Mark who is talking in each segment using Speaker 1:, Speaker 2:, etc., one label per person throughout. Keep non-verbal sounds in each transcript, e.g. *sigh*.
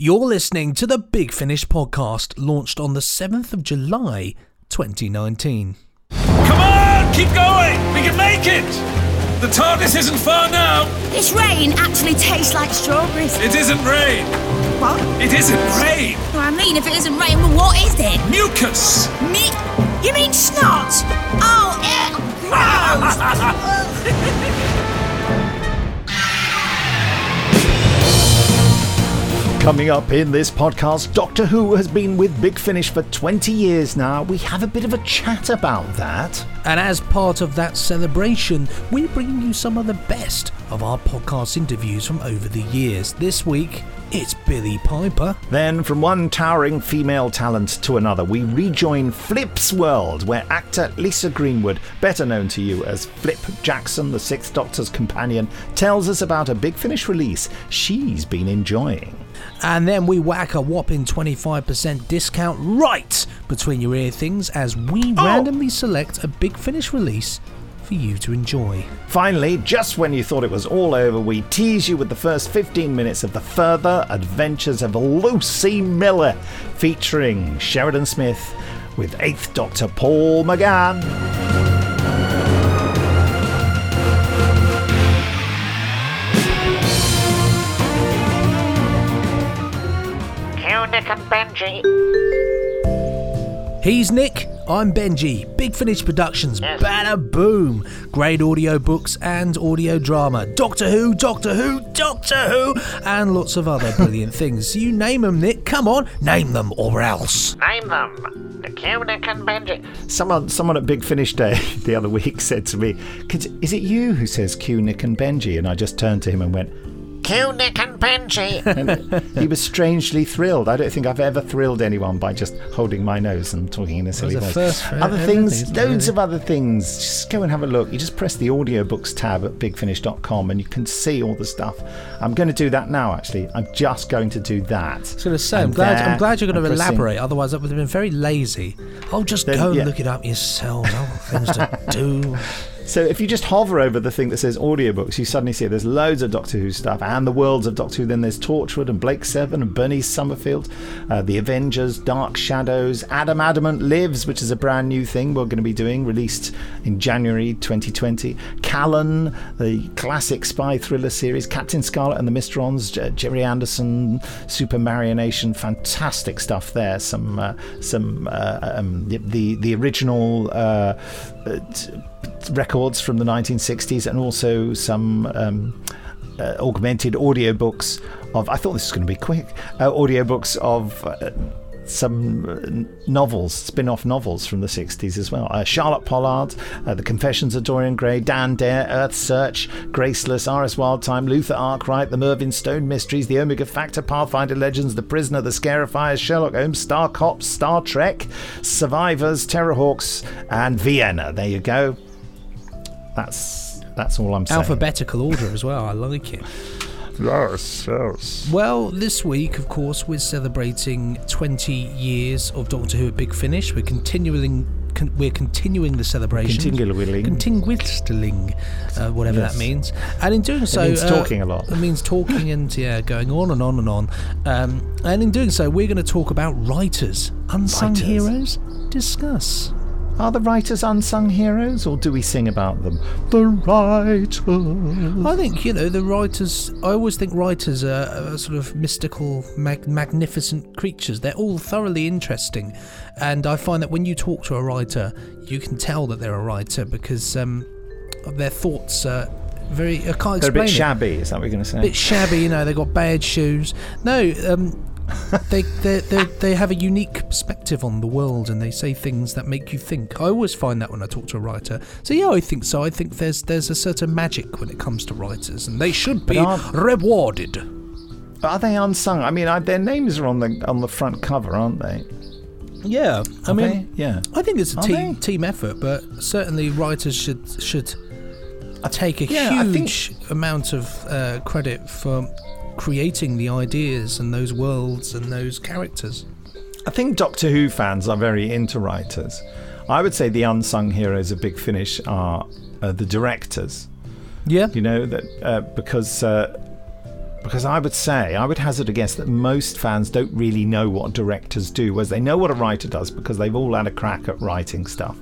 Speaker 1: You're listening to the Big Finish podcast, launched on the 7th of July, 2019.
Speaker 2: Come on, keep going. We can make it. The TARDIS isn't far now.
Speaker 3: This rain actually tastes like strawberries.
Speaker 2: It isn't rain.
Speaker 3: What?
Speaker 2: It isn't rain.
Speaker 3: No, I mean, if it isn't rain, well, what is it?
Speaker 2: Mucus.
Speaker 3: Me? You mean snot? Oh, ew, gross! *laughs*
Speaker 4: Coming up in this podcast, Doctor Who has been with Big Finish for 20 years now. We have a bit of a chat about that.
Speaker 1: And as part of that celebration, we're bringing you some of the best of our podcast interviews from over the years. This week, it's Billie Piper.
Speaker 4: Then, from one towering female talent to another, we rejoin Flip's world, where actor Lisa Greenwood, better known to you as Flip Jackson, the Sixth Doctor's companion, tells us about a Big Finish release she's been enjoying.
Speaker 1: And then we whack a whopping 25% discount right between your ear things as we
Speaker 4: Oh.
Speaker 1: randomly select a Big Finish release for you to enjoy.
Speaker 4: Finally, just when you thought it was all over, we tease you with the first 15 minutes of the further adventures of Lucie Miller, featuring Sheridan Smith with 8th Doctor Paul McGann.
Speaker 5: Nick and Benji.
Speaker 1: He's Nick, I'm Benji. Big Finish Productions,
Speaker 5: Yes.
Speaker 1: bada boom. Great audio books and audio drama. Doctor Who, Doctor Who, Doctor Who, and lots of other brilliant *laughs* things. You name them, Nick. Come on, name them or else.
Speaker 5: Name them. The Q, Nick and Benji.
Speaker 4: Someone, someone at Big Finish Day *laughs* the other week said to me, Is it you who says Q, Nick, and Benji? And I just turned to him and went,
Speaker 5: Q, Nick and Benji.
Speaker 4: and he was strangely thrilled. I don't think I've ever thrilled anyone by just holding my nose and talking in a silly voice. other things, loads
Speaker 1: really?
Speaker 4: of other things. Just go and have a look. You just press the audiobooks tab at bigfinish.com and you can see all the stuff. I'm going to do that now, actually. I'm just going to do that.
Speaker 1: I was going to say, I'm glad,
Speaker 4: there,
Speaker 1: I'm glad you're going to
Speaker 4: I'm pressing-
Speaker 1: elaborate. Otherwise, I would have been very lazy. I'll just
Speaker 4: Then,
Speaker 1: go and
Speaker 4: yeah.
Speaker 1: look it up yourself. Oh, I've things to *laughs* do.
Speaker 4: So if you just hover over the thing that says audiobooks, you suddenly see there's loads of Doctor Who stuff and the worlds of Doctor Who. Then there's Torchwood and Blake Seven and Bernie Summerfield, uh, The Avengers, Dark Shadows, Adam Adamant Lives, which is a brand new thing we're going to be doing, released in January 2020. Callan, the classic spy thriller series, Captain Scarlet and the Mysterons, J- Gerry Anderson, Super Marionation, fantastic stuff there. Some uh, some uh, um, the, the the original. Uh, records from the 1960s and also some um, uh, augmented audiobooks of I thought this was going to be quick uh, audiobooks of uh, some uh, novels spin-off novels from the 60s as well uh, Charlotte Pollard uh, The Confessions of Dorian Gray Dan Dare Earth Search Graceless Iris Wildthyme Luther Arkwright The Mervyn Stone Mysteries The Omega Factor Pathfinder Legends The Prisoner The Scarifiers Sherlock Holmes Star Cops Star Trek Survivors Terrahawks and Vienna there you go that's that's all I'm saying.
Speaker 1: Alphabetical order as well. I like it.
Speaker 4: Yes, yes.
Speaker 1: Well, this week, of course, we're celebrating 20 years of Doctor Who at Big Finish. We're continuing. Con- we're continuing the celebration.
Speaker 4: Continuing.
Speaker 1: Continuing, uh, whatever
Speaker 4: Yes.
Speaker 1: that means. And in doing so, it
Speaker 4: means
Speaker 1: uh,
Speaker 4: talking a lot.
Speaker 1: It means talking *laughs* and yeah, going on and on and on. Um, and in doing so, we're going to talk about writers, unsung
Speaker 4: Writers.
Speaker 1: heroes. Discuss.
Speaker 4: Are the writers unsung heroes, or do we sing about them? The writers.
Speaker 1: I think you know the writers. I always think writers are, are sort of mystical, mag- magnificent creatures. They're all thoroughly interesting, and I find that when you talk to a writer, you can tell that they're a writer because um, their thoughts are very. I can't
Speaker 4: They're a bit
Speaker 1: it.
Speaker 4: shabby. Is that what you're going to say?
Speaker 1: A bit shabby, you know. they've got bad shoes. No, um, *laughs* they they they they have a unique perspective on the world, and they say things that make you think. I always find that when I talk to a writer. So yeah, I think so. I think there's there's a certain magic when it comes to writers, and they should be rewarded.
Speaker 4: Are they unsung? I mean, I, their names are on the on the front cover, aren't they?
Speaker 1: Yeah, I
Speaker 4: Are
Speaker 1: mean,
Speaker 4: they? yeah.
Speaker 1: I think it's a
Speaker 4: Are
Speaker 1: team
Speaker 4: they?
Speaker 1: team effort, but certainly writers should should take a
Speaker 4: yeah, I think-
Speaker 1: huge amount of uh, credit for creating the ideas and those worlds and those characters.
Speaker 4: I think Doctor Who fans are very into writers. I would say the unsung heroes of Big Finish are uh, the directors.
Speaker 1: Yeah,
Speaker 4: You know that uh, because uh, because I would say, I would hazard a guess that most fans don't really know what directors do, whereas they know what a writer does because they've all had a crack at writing stuff.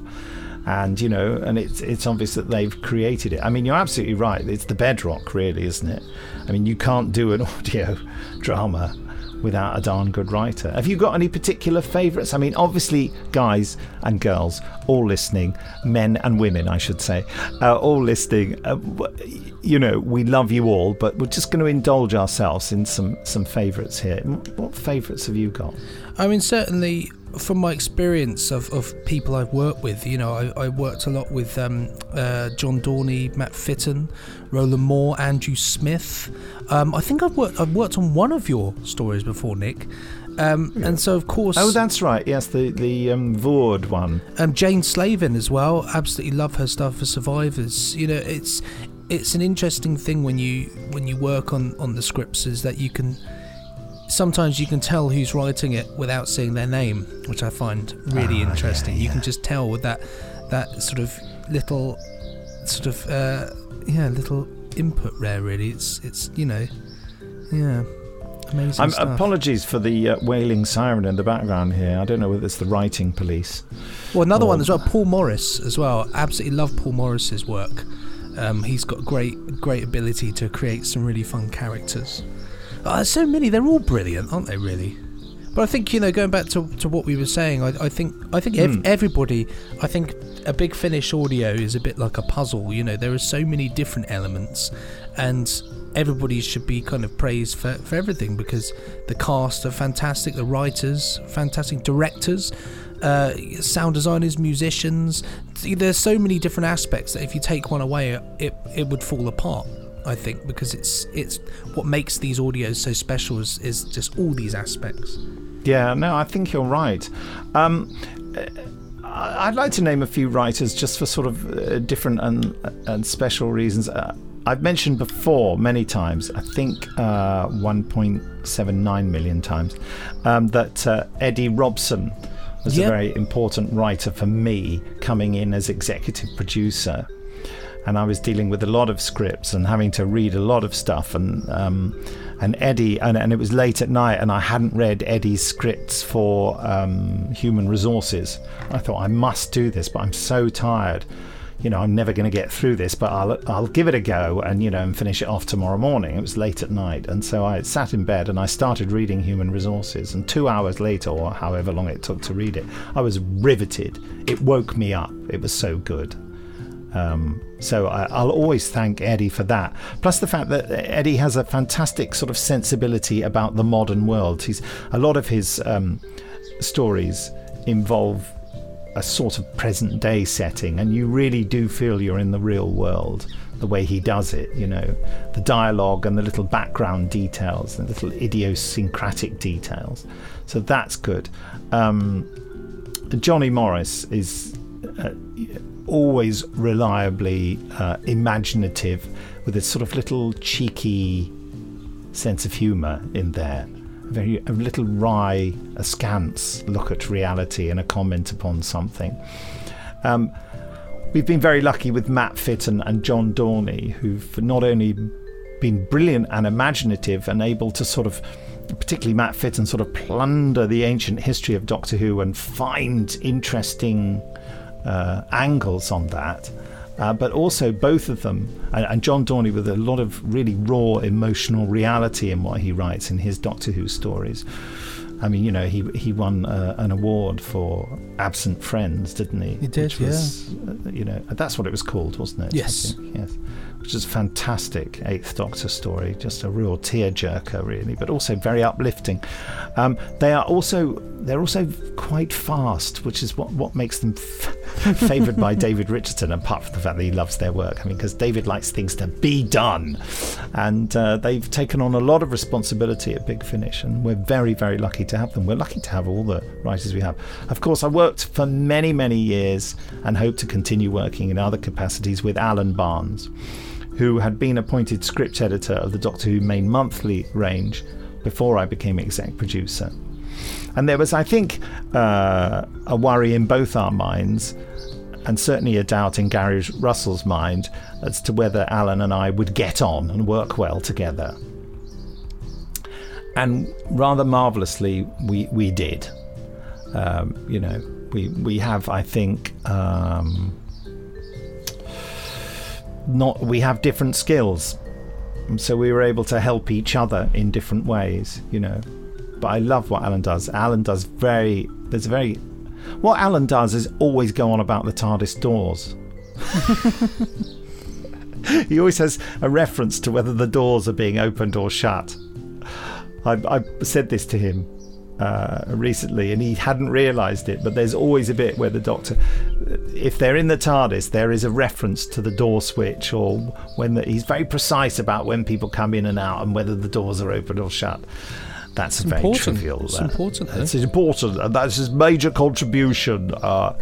Speaker 4: And you know, and it's it's obvious that they've created it. I mean, you're absolutely right. It's the bedrock, really, isn't it? I mean, you can't do an *laughs* audio drama without a darn good writer. Have you got any particular favourites? I mean, obviously, guys and girls, all listening, men and women, I should say, uh, all listening. Uh, you know, we love you all, but we're just going to indulge ourselves in some some favourites here. What favourites have you got?
Speaker 1: I mean, certainly from my experience of, of people I've worked with, you know, I, I worked a lot with um, uh, John Dorney, Matt Fitton, Roland Moore, Andrew Smith. Um, I think I've worked I've worked on one of your stories before, Nick. Um, and so, of course,
Speaker 4: Oh, that's right. Yes, the the um, Vord one.
Speaker 1: um, Jane Slavin as well. Absolutely love her stuff for Survivors. You know, it's it's an interesting thing when you when you work on on the scripts is that you can sometimes you can tell who's writing it without seeing their name, which I find really
Speaker 4: Ah,
Speaker 1: interesting.
Speaker 4: yeah,
Speaker 1: You can just tell with that that sort of little sort of uh, yeah little input there. Really, it's it's you know yeah amazing
Speaker 4: Um, apologies for the uh, wailing siren in the background here. I don't know whether it's the writing police.
Speaker 1: Well, another
Speaker 4: Oh.
Speaker 1: one as well, Paul Morris as well. Absolutely love Paul Morris's work. Um, he's got great, great ability to create some really fun characters. Uh, so many, they're all brilliant, aren't they? Really. But I think you know, going back to, to what we were saying, I, I think I think ev-
Speaker 4: Hmm.
Speaker 1: everybody, I think a big finish audio is a bit like a puzzle. You know, there are so many different elements, and everybody should be kind of praised for, for everything because the cast are fantastic, the writers, fantastic directors, uh, sound designers, musicians. There's so many different aspects that if you take one away, it it would fall apart. I think because it's it's what makes these audios so special is, is just all these aspects.
Speaker 4: Yeah, no, I think you're right. Um, I'd like to name a few writers just for sort of uh, different and, and special reasons. Uh, I've mentioned before many times, I think uh, 1.79 million times, um, that uh, Eddie Robson was
Speaker 1: Yep.
Speaker 4: a very important writer for me coming in as executive producer. And I was dealing with a lot of scripts and having to read a lot of stuff. And um, and Eddie, and, and it was late at night, and I hadn't read Eddie's scripts for um, Human Resources. I thought I must do this, but I'm so tired. You know, I'm never going to get through this, but I'll I'll give it a go, and you know, and finish it off tomorrow morning. It was late at night, and so I sat in bed and I started reading Human Resources. And two hours later, or however long it took to read it, I was riveted. It woke me up. It was so good. Um, so I, I'll always thank Eddie for that. Plus the fact that Eddie has a fantastic sort of sensibility about the modern world. He's a lot of his um, stories involve a sort of present day setting, and you really do feel you're in the real world. The way he does it, you know, the dialogue and the little background details, the little idiosyncratic details. So that's good. Um, Johnny Morris is uh, always reliably uh, imaginative with a sort of little cheeky sense of humour in there. A very a little wry, askance look at reality and a comment upon something. Um, we've been very lucky with Matt Fitton and John Dorney, who've not only been brilliant and imaginative and able to sort of particularly Matt Fitton sort of plunder the ancient history of Doctor Who and find interesting uh, angles on that. Uh, but also both of them, and, and John Dorney with a lot of really raw emotional reality in what he writes in his Doctor Who stories. I mean, you know, he he won uh, an award for Absent Friends, didn't he?
Speaker 1: He did,
Speaker 4: Which was, uh, you know, that's what it was called, wasn't it?
Speaker 1: Yes.
Speaker 4: yes. Which is a fantastic Eighth Doctor story, just a real tearjerker, really, but also very uplifting. Um, they are also they're also quite fast, which is what what makes them f- *laughs* favoured by David Richardson. Apart from the fact that he loves their work, I mean, because David likes things to be done, and uh, they've taken on a lot of responsibility at Big Finish, and we're very very lucky to have them. We're lucky to have all the writers we have. Of course, I worked for many many years and hope to continue working in other capacities with Alan Barnes who had been appointed script editor of the Doctor Who main monthly range before I became exec producer. And there was, I think, uh, a worry in both our minds, and certainly a doubt in Gary Russell's mind as to whether Alan and I would get on and work well together. and rather marvelously, we we did. Um, you know, we we have, I think, um, not we have different skills, so we were able to help each other in different ways. You know, but I love what Alan does. Alan does very. There's very. What Alan does is always go on about the TARDIS doors. *laughs* he always has a reference to whether the doors are being opened or shut. I, I said this to him uh, recently, and he hadn't realised it. But there's always a bit where the Doctor, if they're in the TARDIS, there is a reference to the door switch, or when the, he's very precise about when people come in and out and whether the doors are open or shut. That's very
Speaker 1: important.
Speaker 4: trivial.
Speaker 1: It's important, eh?
Speaker 4: It's important, and that's his major contribution. Uh,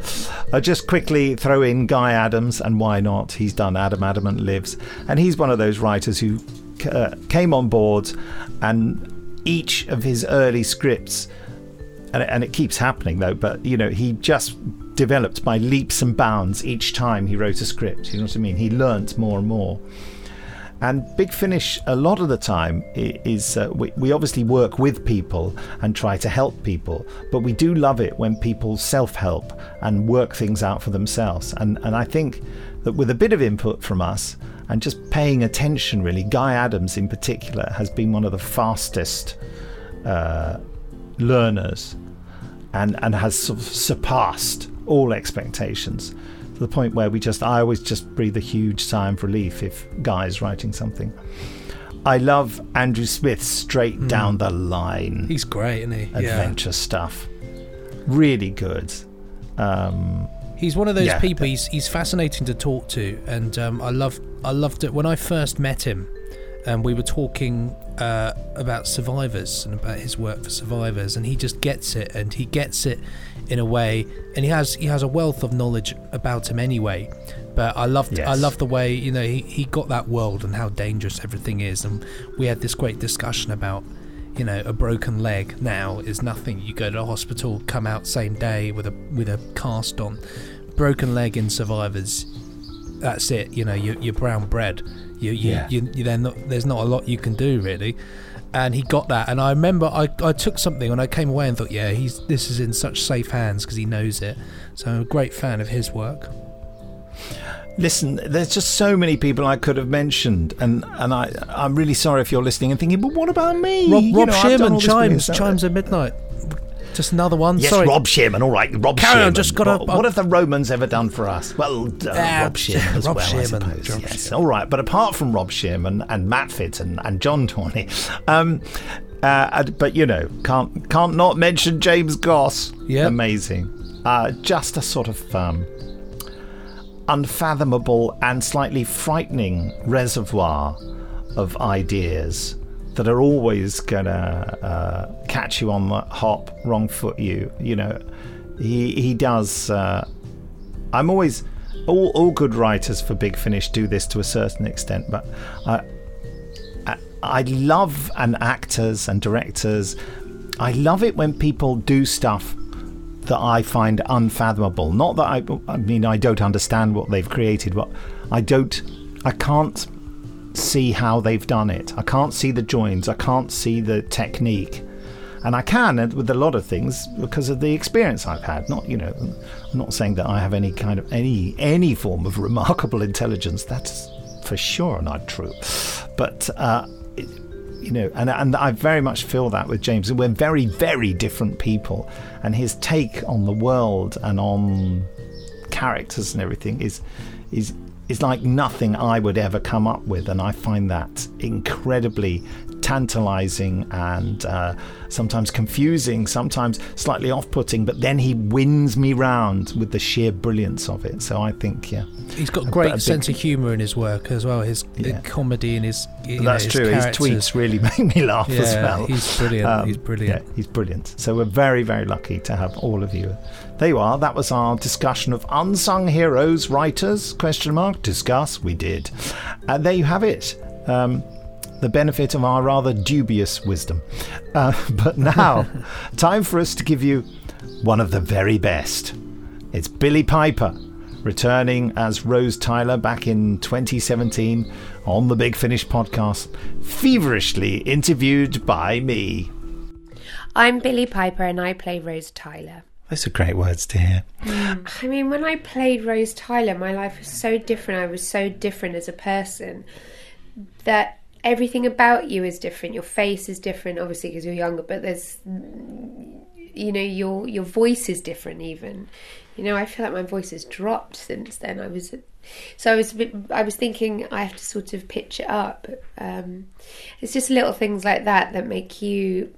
Speaker 4: I just quickly throw in Guy Adams, and why not? He's done Adam Adamant Lives, and he's one of those writers who uh, came on board, and each of his early scripts, and, and it keeps happening though, but you know, he just developed by leaps and bounds each time he wrote a script. You know what I mean? He learnt more and more. And Big Finish, a lot of the time, is uh, we, we obviously work with people and try to help people, but we do love it when people self help and work things out for themselves. And, and I think that with a bit of input from us and just paying attention, really, Guy Adams in particular has been one of the fastest uh, learners and, and has sort of surpassed all expectations to the point where we just I always just breathe a huge sigh of relief if Guy's writing something. I love Andrew Smith straight down the line
Speaker 1: He's great, isn't he? Yeah.
Speaker 4: adventure stuff. Really good. Um,
Speaker 1: He's one of those
Speaker 4: Yeah.
Speaker 1: people. He's he's fascinating to talk to, and um, I love I loved it when I first met him, and we were talking uh, about survivors and about his work for survivors, and he just gets it, and he gets it in a way, and he has he has a wealth of knowledge about him anyway. But I loved I
Speaker 4: Yes.
Speaker 1: love the way you know he, he got that world and how dangerous everything is, and we had this great discussion about you know a broken leg now is nothing you go to the hospital come out same day with a with a cast on broken leg in survivors that's it you know you're, you're brown bread. You you,
Speaker 4: Yeah.
Speaker 1: you, you then there's not a lot you can do really. And he got that and i remember i, I took something and i came away and thought yeah he's this is in such safe hands because he knows it. So i'm a great fan of his work.
Speaker 4: Listen, there's just so many people I could have mentioned, and and I I'm really sorry if you're listening and thinking, but what about me?
Speaker 1: rob,
Speaker 4: You know, I've done
Speaker 1: Shearman,
Speaker 4: all this brilliant
Speaker 1: chimes chimes at midnight just another one
Speaker 4: Yes,
Speaker 1: sorry
Speaker 4: Rob Sherman. All right, Rob
Speaker 1: Carry on, just gotta-
Speaker 4: What, what have the Romans ever done for us? Well, uh,
Speaker 1: Ah,
Speaker 4: Rob Sherman as
Speaker 1: Rob
Speaker 4: well,
Speaker 1: Shearman,
Speaker 4: I suppose.
Speaker 1: Rob
Speaker 4: yes,
Speaker 1: Shearman.
Speaker 4: all right. But apart from Rob Sherman and Matt Fitton and John Dorney, um, uh, but you know, can't can't not mention James Goss.
Speaker 1: Yeah.
Speaker 4: amazing. Uh, just a sort of. Um, unfathomable and slightly frightening reservoir of ideas that are always gonna uh, catch you on the hop, wrong foot you. You know, he he does. Uh, I'm always all all good writers for Big Finish do this to a certain extent, but I I, I love and actors and directors. I love it when people do stuff that I find unfathomable. Not that I, I mean, I don't understand what they've created, but I don't, I can't see how they've done it. I can't see the joins. I can't see the technique. And I can with a lot of things because of the experience I've had. Not, you know, I'm not saying that I have any kind of any any form of *laughs* remarkable intelligence. That's for sure not true. But uh, it- you know, and and I very much feel that with James. We're very, very different people, and his take on the world and on characters and everything is is is like nothing I would ever come up with, and I find that incredibly tantalizing and uh, sometimes confusing, sometimes slightly off-putting. But then he wins me round with the sheer brilliance of it. So I think, yeah,
Speaker 1: He's got
Speaker 4: A-
Speaker 1: great
Speaker 4: a big-
Speaker 1: sense of humour in his work as well. His the
Speaker 4: Yeah.
Speaker 1: comedy and his know,
Speaker 4: that's
Speaker 1: his
Speaker 4: true. His tweets really *laughs* make me laugh as well. Um,
Speaker 1: he's brilliant. He's brilliant.
Speaker 4: Yeah, he's brilliant. So we're very, very lucky to have all of you. There you are. That was our discussion of unsung heroes, writers? Question mark. Discuss. We did, and there you have it. Um, the benefit of our rather dubious wisdom. Uh, *laughs* but now, *laughs* time for us to give you one of the very best. It's Billie Piper
Speaker 6: returning as Rose Tyler back in 2017 on the Big Finish podcast, feverishly interviewed by me.
Speaker 7: I'm Billie Piper and I play Rose Tyler.
Speaker 6: Those are great words to hear.
Speaker 7: I mean, when I played Rose Tyler, my life was so different. I was so different as a person that everything about you is different. Your face is different, obviously, because you're younger, but there's, you know, your your voice is different. Even, you know, I feel like my voice has dropped since then. I was, so I was, I was thinking I have to sort of pitch it up. Um, it's just little things like that that make you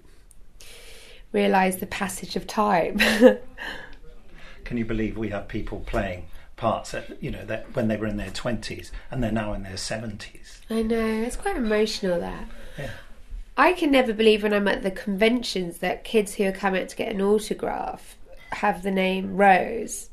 Speaker 7: realize the passage of time. *laughs*
Speaker 4: Can you believe we have people playing parts that you know that when they were in their 20s and they're now in their 70s?
Speaker 7: I know it's quite emotional that.
Speaker 4: Yeah.
Speaker 7: I can never believe when I'm at the conventions that kids who are coming out to get an autograph have the name Rose,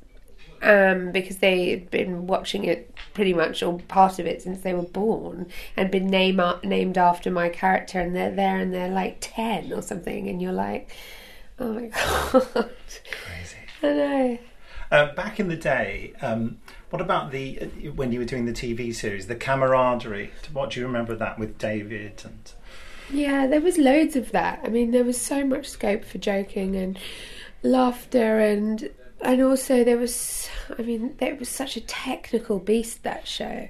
Speaker 7: um, because they've been watching it pretty much or part of it since they were born and been name named after my character, and they're there and they're like ten or something, and you're like, oh my *laughs* god,
Speaker 4: Crazy.
Speaker 7: I know.
Speaker 4: Uh, back in the day, um, what about the uh, when you were doing the TV series, the camaraderie? What do you remember that with David and?
Speaker 7: Yeah, there was loads of that. I mean, there was so much scope for joking and laughter, and and also there was, I mean, there was such a technical beast that show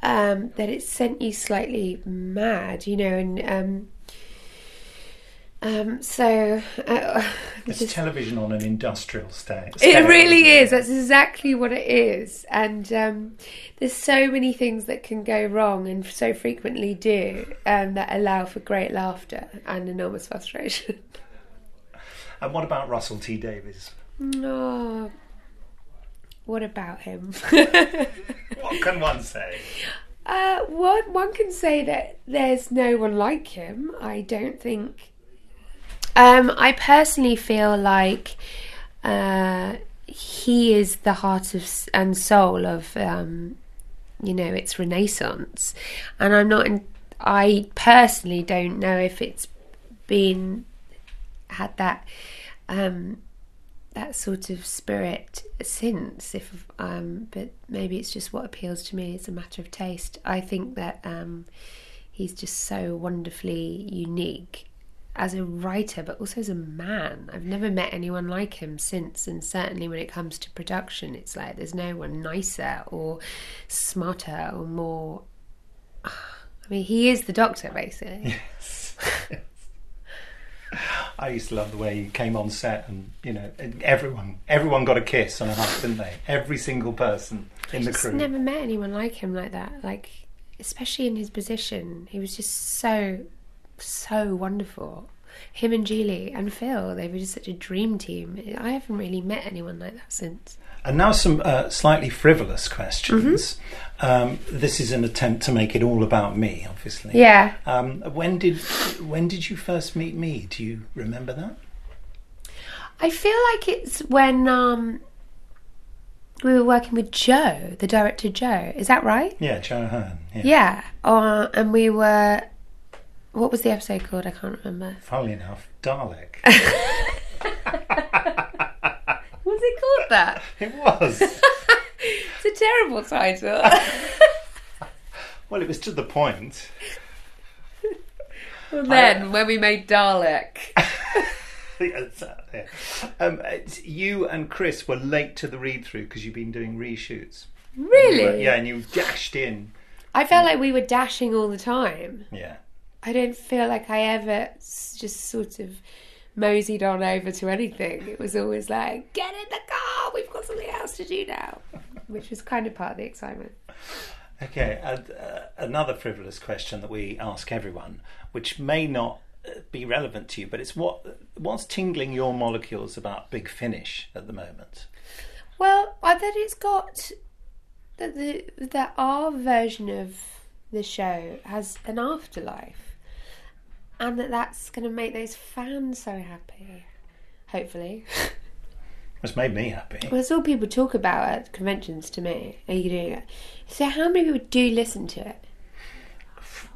Speaker 7: um, that it sent you slightly mad, you know, and um, um, so uh, *laughs*
Speaker 4: It's
Speaker 7: just-
Speaker 4: television on an industrial scale.
Speaker 7: it really is. That's exactly what it is. And um, there's so many things that can go wrong and so frequently do um, that allow for great laughter and enormous frustration. *laughs*
Speaker 4: And what about Russell T Davies?
Speaker 7: oh, what about him? *laughs*
Speaker 4: What can one say?
Speaker 7: Uh, one one can say that there's no one like him. I don't think. Um, I personally feel like uh, he is the heart of and soul of um, you know its renaissance, and I'm not. In, I personally don't know if it's been had that um, that sort of spirit since if um but maybe it's just what appeals to me. It's a matter of taste. I think that um he's just so wonderfully unique as a writer but also as a man i've never met anyone like him since and certainly when it comes to production it's like there's no one nicer or smarter or more *sighs* i mean he is the doctor basically *laughs* Yes. *laughs*
Speaker 4: I used to love the way he came on set, and you know, everyone everyone got a kiss on a hug, didn't they? Every single person in the
Speaker 7: just
Speaker 4: crew.
Speaker 7: never met anyone like him like that. Like, especially in his position, he was just so, so wonderful. Him and Julie and Phil, they were just such a dream team. I haven't really met anyone like that since.
Speaker 4: And now some uh, slightly frivolous questions.
Speaker 7: Mm-hmm.
Speaker 4: Um, this is an attempt to make it all about me, obviously.
Speaker 7: Yeah.
Speaker 4: Um, when did when did you first meet me? Do you remember that?
Speaker 7: I feel like it's when um, we were working with Joe, the director Joe. Is that right?
Speaker 4: Yeah, Joe Ahearne. Yeah.
Speaker 7: Yeah. Uh, and we were. What was the episode called? I can't remember.
Speaker 4: Funnily enough, Dalek. *laughs*
Speaker 7: Was it called that?
Speaker 4: it was. *laughs*
Speaker 7: It's a terrible title. *laughs*
Speaker 4: well, it was to the point.
Speaker 7: Well, then, when we made Dalek.
Speaker 4: Um, it's- you and Chris were late to the read through because you've been doing reshoots.
Speaker 7: Really?
Speaker 4: Yeah, and you dashed in.
Speaker 7: I felt like we were dashing all the time.
Speaker 4: Yeah.
Speaker 7: I don't feel like I ever just sort of moseyed on over to anything. It was always like, get in the car, we've got something else to do now. Which was kind of part of the excitement.
Speaker 4: Okay, uh, another frivolous question that we ask everyone, which may not uh, be relevant to you, but it's what what's tingling your molecules about Big Finish at the moment?
Speaker 7: Well, I bet it's got that the that our version of the show has an afterlife, and that that's going to make those fans so happy. Hopefully,
Speaker 4: It's made me happy.
Speaker 7: well, it's all people talk about at conventions. To me, are you doing it? So, how many people do listen to it?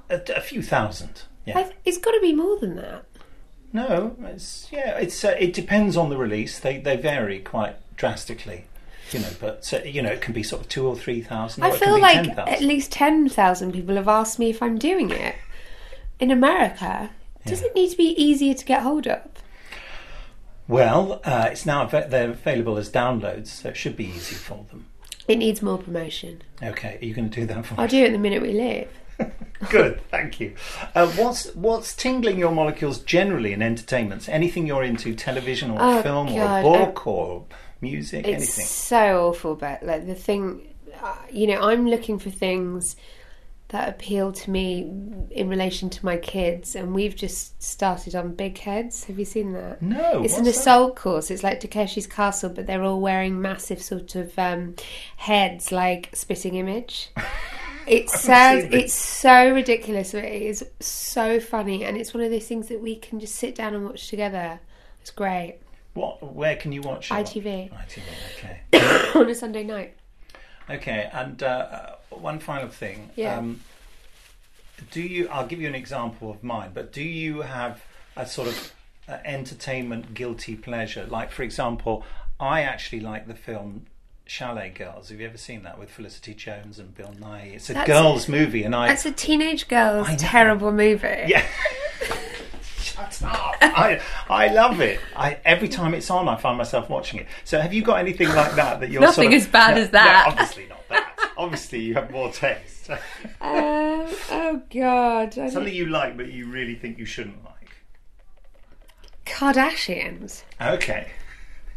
Speaker 4: A, a few thousand. Yeah.
Speaker 7: I, it's got to be more than that.
Speaker 4: No, it's yeah. It's uh, it depends on the release. They they vary quite drastically. you know, but so, you know, it can be sort of two or three thousand.
Speaker 7: I
Speaker 4: or it can
Speaker 7: feel like
Speaker 4: 10,000.
Speaker 7: at least 10,000 people have asked me if I'm doing it. In America, does it need to be easier to get hold of?
Speaker 4: Well, uh, it's now av- they're available as downloads, so it should be easy for them.
Speaker 7: It needs more promotion.
Speaker 4: Okay, are you going to do that for me?
Speaker 7: I'll
Speaker 4: us?
Speaker 7: do it the minute we leave. *laughs*
Speaker 4: Good, thank you. Uh, what's what's tingling your molecules generally in entertainments? Anything you're into, television or
Speaker 7: Oh,
Speaker 4: film
Speaker 7: God,
Speaker 4: or book or music,
Speaker 7: It's
Speaker 4: anything?
Speaker 7: so awful, but like the thing, uh, you know, I'm looking for things that appeal to me in relation to my kids, and we've just started on Big Heads. Have you seen that?
Speaker 4: No,
Speaker 7: it's an
Speaker 4: what's that?
Speaker 7: assault course. It's like Takeshi's Castle, but they're all wearing massive sort of um, heads, like Spitting Image. *laughs* It sounds it's so ridiculous, but it is so funny, and it's one of those things that we can just sit down and watch together. It's great
Speaker 4: What? Where can you watch it?
Speaker 7: ITV
Speaker 4: ITV. Okay. *coughs*
Speaker 7: on a Sunday night.
Speaker 4: Okay, and uh, uh, one final thing.
Speaker 7: Yeah.
Speaker 4: Um, do you? I'll give you an example of mine. But do you have a sort of uh, entertainment guilty pleasure? Like, for example, I actually like the film Chalet Girls. Have you ever seen that with Felicity Jones and Bill Nighy? It's a
Speaker 7: That's-
Speaker 4: girls' movie, and I.
Speaker 7: That's a teenage girl's terrible movie.
Speaker 4: Yeah. *laughs* Shut up. *laughs* I, I love it. I every time it's on, I find myself watching it. So, have you got anything like that that you're
Speaker 7: Nothing
Speaker 4: sort of,
Speaker 7: as bad
Speaker 4: No,
Speaker 7: as that.
Speaker 4: no, obviously not that. obviously, you have more taste. *laughs*
Speaker 7: Um, oh God, I don't-
Speaker 4: Something you like but you really think you shouldn't like.
Speaker 7: Kardashians.
Speaker 4: Okay.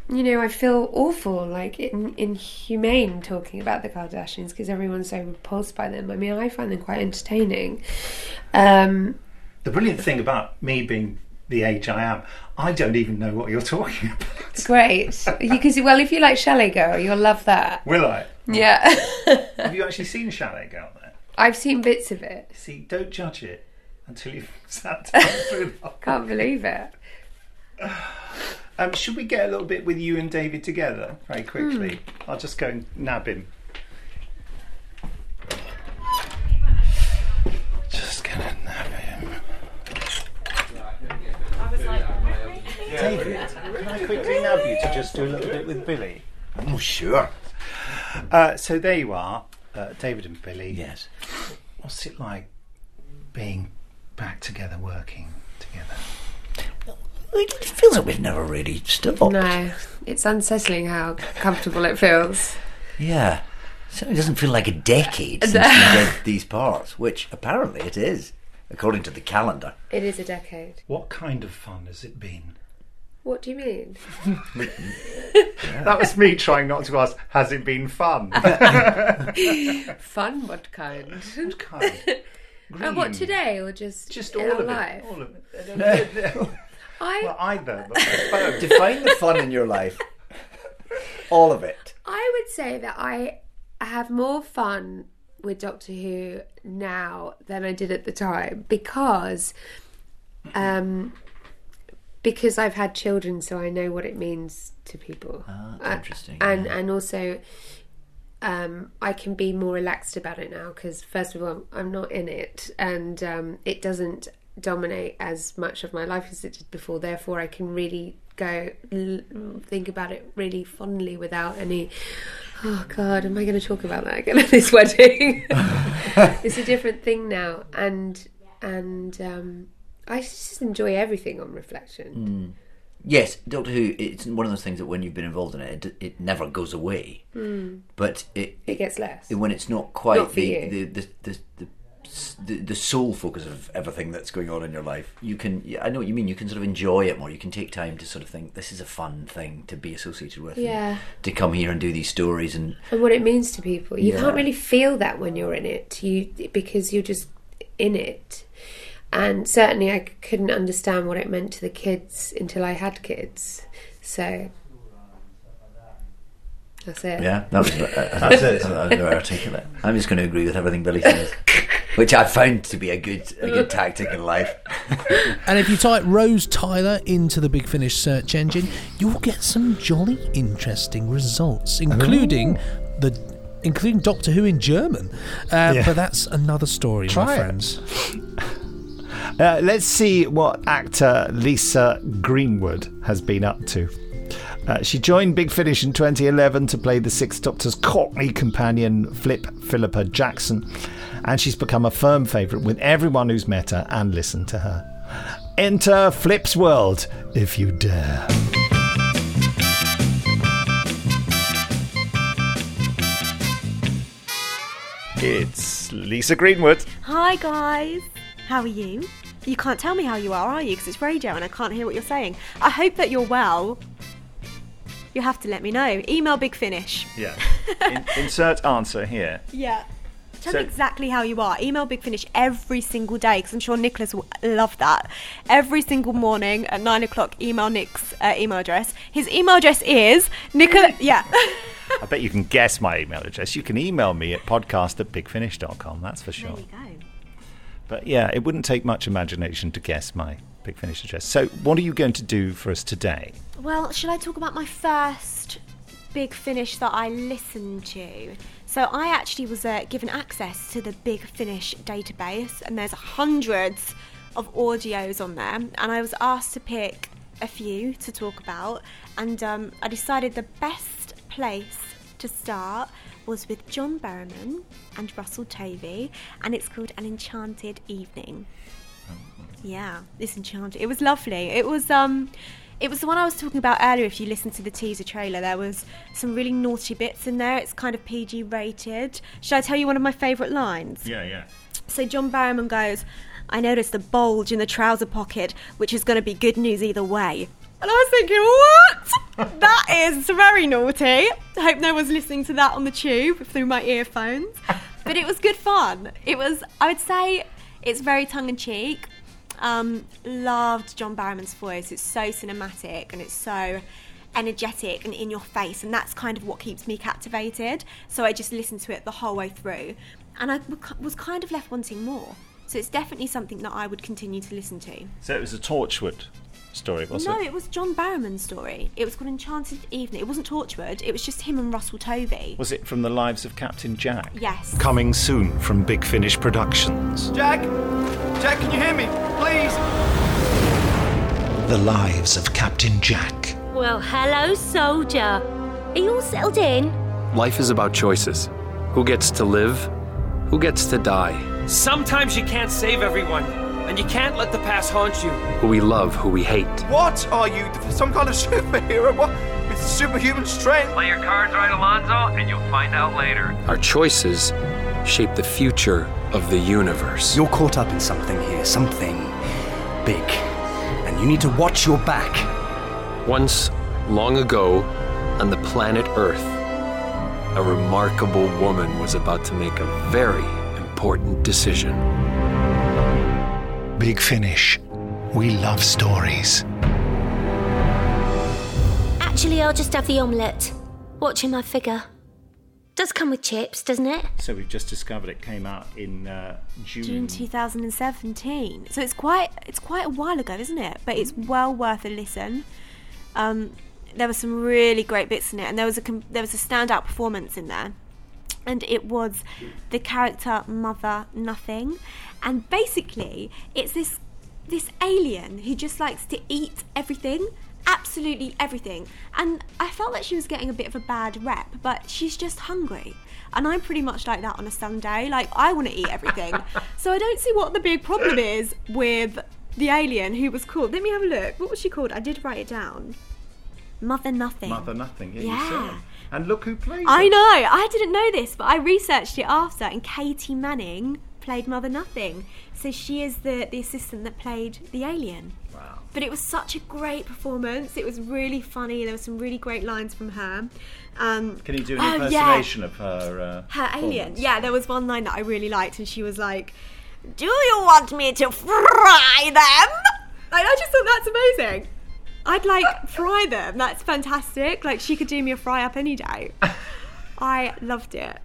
Speaker 7: You know, I feel awful, like in, inhumane talking about the Kardashians because everyone's so repulsed by them. I mean, I find them quite entertaining. Um,
Speaker 4: The brilliant thing about me being the age I am, I don't even know what you're *laughs* talking about.
Speaker 7: great, because well, if you like Chalet Girl, you'll love that.
Speaker 4: Will I?
Speaker 7: Yeah,
Speaker 4: Have you actually seen Chalet Girl there?
Speaker 7: I've seen bits of it.
Speaker 4: See, don't judge it until you've *laughs* sat down through the
Speaker 7: Can't believe it. *sighs*
Speaker 4: Um, should we get a little bit with you and David together very quickly?
Speaker 7: Hmm.
Speaker 4: I'll just go and nab him. Just gonna nab him. David, can I quickly nab you to just do a little bit with Billie?
Speaker 8: Oh, sure.
Speaker 4: Uh, so there you are, uh, David and Billie.
Speaker 8: Yes.
Speaker 4: What's it like being back together, working together?
Speaker 8: It feels like we've never really stopped.
Speaker 7: No, it's unsettling how comfortable it feels.
Speaker 8: Yeah. Certainly doesn't feel like a decade *laughs* since we did these parts, which apparently it is, according to the calendar.
Speaker 7: It is a decade.
Speaker 4: What kind of fun has it been?
Speaker 7: What do you mean? *laughs* *laughs*
Speaker 4: That was me trying not to ask, has it been fun? *laughs*
Speaker 7: Fun? What kind?
Speaker 4: What kind.
Speaker 7: Uh, what today or just
Speaker 4: Just
Speaker 7: in
Speaker 4: all
Speaker 7: our
Speaker 4: of
Speaker 7: life?
Speaker 4: it. All of it.
Speaker 7: I
Speaker 4: Well, either, but both.
Speaker 8: Define the fun in your life. All of it.
Speaker 7: I would say that I have more fun with Doctor Who now than I did at the time because um because I've had children so I know what it means to people.
Speaker 8: Ah,
Speaker 7: Uh,
Speaker 8: interesting,
Speaker 7: and
Speaker 8: yeah.
Speaker 7: and also um, I can be more relaxed about it now because first of all I'm not in it and um, it doesn't dominate as much of my life as it did before. Therefore, I can really go l- think about it really fondly without any. Oh God, am I going to talk about that again *laughs* at this wedding? *laughs* it's a different thing now, and and um, I just enjoy everything on reflection. Mm.
Speaker 8: Yes, Doctor Who, it's one of those things that when you've been involved in it, it, it never goes away. Mm. But it,
Speaker 7: It gets less.
Speaker 8: when it's not quite
Speaker 7: Not
Speaker 8: the, the, the, the, the the the sole focus of everything that's going on in your life, you can. I know what you mean. You can sort of enjoy it more. You can take time to sort of think this is a fun thing to be associated with.
Speaker 7: Yeah.
Speaker 8: To come here and do these stories and
Speaker 7: and what it means to people. You
Speaker 8: Yeah.
Speaker 7: can't really feel that when you're in it, you because you're just in it. And certainly, I couldn't understand what it meant to the kids until I had kids. So that's it.
Speaker 8: yeah, that was uh, uh, that's it. That was very articulate. I'm just going to agree with everything Billie says, which I found to be a good a good tactic in life. *laughs*
Speaker 1: And if you type Rose Tyler into the Big Finish search engine, you'll get some jolly interesting results, oh. including the including Doctor Who in German. Uh,
Speaker 9: Yeah.
Speaker 1: But that's another story,
Speaker 9: Try
Speaker 1: my
Speaker 9: it.
Speaker 1: friends. *laughs*
Speaker 9: Uh, let's see what actor Lisa Greenwood has been up to.
Speaker 4: Uh, she joined Big Finish in 2011 to play the Sixth Doctor's Cockney companion, Flip Philippa Jackson, and she's become a firm favourite with everyone who's met her and listened to her. Enter Flip's world, if you dare. It's Lisa Greenwood.
Speaker 10: Hi guys, how are you? You can't tell me how you are, are you? Because it's radio and I can't hear what you're saying. I hope that you're well. You have to let me know. Email Big Finish.
Speaker 4: Yeah. *laughs* In- insert answer here.
Speaker 10: Yeah. Tell
Speaker 4: So-
Speaker 10: me exactly how you are. Email Big Finish every single day because I'm sure Nicholas will love that. Every single morning at nine o'clock, email Nick's uh, email address. His email address is Nicholas. *laughs* Yeah.
Speaker 4: I bet you can guess my email address. You can email me at podcast at bigfinish.com, that's for sure.
Speaker 10: there you go.
Speaker 4: But yeah, it wouldn't take much imagination to guess my Big Finish address. So, what are you going to do for us today?
Speaker 10: Well, should I talk about my first big finish that I listened to? So I actually was uh, given access to the Big Finish database, and there's hundreds of audios on there, and I was asked to pick a few to talk about, and um, I decided the best place to start was with John Barrowman and Russell Tovey, and it's called An Enchanted Evening. Yeah, it's enchanted. It was lovely. It was um it was the one I was talking about earlier. If you listen to the teaser trailer, there was some really naughty bits in there. It's kind of PG rated. Should I tell you one of my favourite lines?
Speaker 4: Yeah, yeah.
Speaker 10: So John Barrowman goes, I noticed the bulge in the trouser pocket, which is going to be good news either way. And I was thinking, what? That is very naughty. I hope no one's listening to that on the tube through my earphones. But it was good fun. It was, I would say, it's very tongue in cheek. Um, loved John Barrowman's voice. It's so cinematic and it's so energetic and in your face, and that's kind of what keeps me captivated. So I just listened to it the whole way through, and I was kind of left wanting more. So it's definitely something that I would continue to listen to.
Speaker 4: So, it was a Torchwood story, was
Speaker 10: no,
Speaker 4: it?
Speaker 10: it was John Barrowman's story. It was called Enchanted Evening. It wasn't Torchwood. It was just him and Russell Tovey.
Speaker 4: Was it from the lives of Captain Jack?
Speaker 10: Yes.
Speaker 4: Coming soon from Big Finish Productions.
Speaker 11: Jack? Jack, can you hear me? Please?
Speaker 12: The lives of Captain Jack.
Speaker 13: Well, hello, soldier. Are you all settled in?
Speaker 14: Life is about choices. Who gets to live? Who gets to die?
Speaker 15: Sometimes you can't save everyone, and you can't let the past haunt you.
Speaker 14: Who we love, who we hate.
Speaker 11: What are you? Some kind of *laughs* superhero? What? With superhuman strength?
Speaker 15: Play your cards right, Alonzo, and you'll find out later.
Speaker 14: Our choices shape the future of the universe.
Speaker 16: You're caught up in something here, something big. And you need to watch your back.
Speaker 14: Once, long ago, on the planet Earth, a remarkable woman was about to make a very important decision.
Speaker 12: Big Finish. We love stories.
Speaker 13: Actually, I'll just have the omelette. Watching my figure. Does come with chips, doesn't it?
Speaker 4: So, we've just discovered it came out in uh, June.
Speaker 10: June 2017. So it's quite it's quite a while ago, isn't it? But it's well worth a listen. Um, there were some really great bits in it, and there was a com- there was a standout performance in there, and it was the character Mother Nothing, and basically it's this this alien who just likes to eat everything. Absolutely everything. And I felt like she was getting a bit of a bad rep, but she's just hungry. And I'm pretty much like that on a Sunday. Like, I want to eat everything. *laughs* so I don't see what the big problem is with the alien who was called. Let me have a look. What was she called? I did write it down. Mother Nothing.
Speaker 4: Mother Nothing, yeah,
Speaker 10: Yeah.
Speaker 4: And look who played
Speaker 10: I
Speaker 4: her.
Speaker 10: know. I didn't know this, but I researched it after, and Katy Manning played Mother Nothing. So she is the, the assistant that played the alien.
Speaker 4: Wow.
Speaker 10: But it was such a great performance. It was really funny. There were some really great lines from her. Um,
Speaker 4: Can you do an
Speaker 10: oh, yeah.
Speaker 4: impersonation of her? Uh,
Speaker 10: Her alien. Yeah, there was one line that I really liked, and she was like, "Do you want me to fry them?" Like, I just thought that's amazing. I'd like fry them. That's fantastic. Like she could do me a fry up any day. *laughs* I loved it.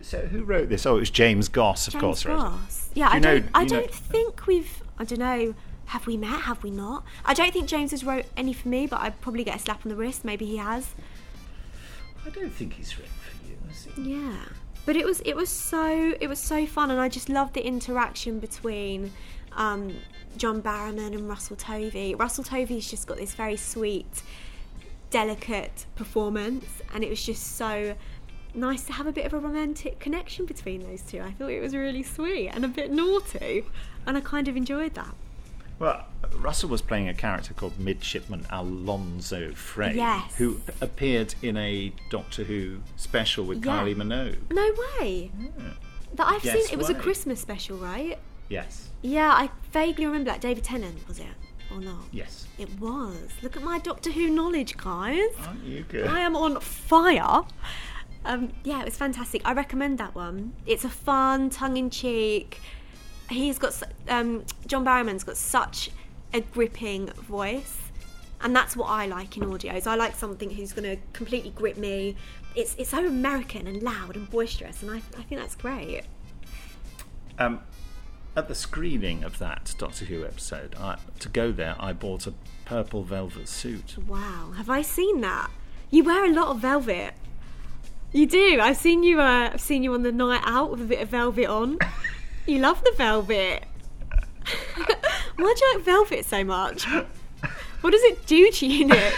Speaker 4: So, who wrote this? Oh, it was James Goss, of
Speaker 10: James
Speaker 4: course. wrote it.
Speaker 10: Yeah,
Speaker 4: Do
Speaker 10: I
Speaker 4: know-
Speaker 10: don't. I
Speaker 4: do you know-
Speaker 10: don't think we've. I don't know. Have we met? Have we not? I don't think James has wrote any for me, but I'd probably get a slap on the wrist. Maybe he has.
Speaker 4: I don't think he's written for you. has he?
Speaker 10: Yeah. But it was it was so it was so fun, and I just loved the interaction between um, John Barrowman and Russell Tovey. Russell Tovey's just got this very sweet delicate performance, and it was just so nice to have a bit of a romantic connection between those two. I thought it was really sweet and a bit naughty, and I kind of enjoyed that.
Speaker 4: Well, Russell was playing a character called Midshipman Alonzo Frey,
Speaker 10: Yes.
Speaker 4: who appeared in a Doctor Who special with
Speaker 10: Yeah.
Speaker 4: Kylie Minogue.
Speaker 10: No way. That I've seen. It was a. Christmas special, right?
Speaker 4: Yes.
Speaker 10: Yeah, I vaguely remember that. David Tennant was it or not?
Speaker 4: Yes.
Speaker 10: It was. Look at my Doctor Who knowledge, guys.
Speaker 4: Aren't you good?
Speaker 10: I am on fire. Um, yeah, it was fantastic. I recommend that one. It's a fun, tongue-in-cheek. He's got um, John Barrowman's got such a gripping voice, and that's what I like in audios. I like something who's going to completely grip me. It's it's so American and loud and boisterous, and I, I think that's great.
Speaker 4: Um, at the screening of that Doctor Who episode, I, to go there, I bought a purple velvet suit.
Speaker 10: Wow, have I seen that? You wear a lot of velvet. You do. I've seen you. Uh, I've seen you on the night out with a bit of velvet on. *laughs* you love the velvet. *laughs* Why do you like velvet so much? What does it do to you, Nick?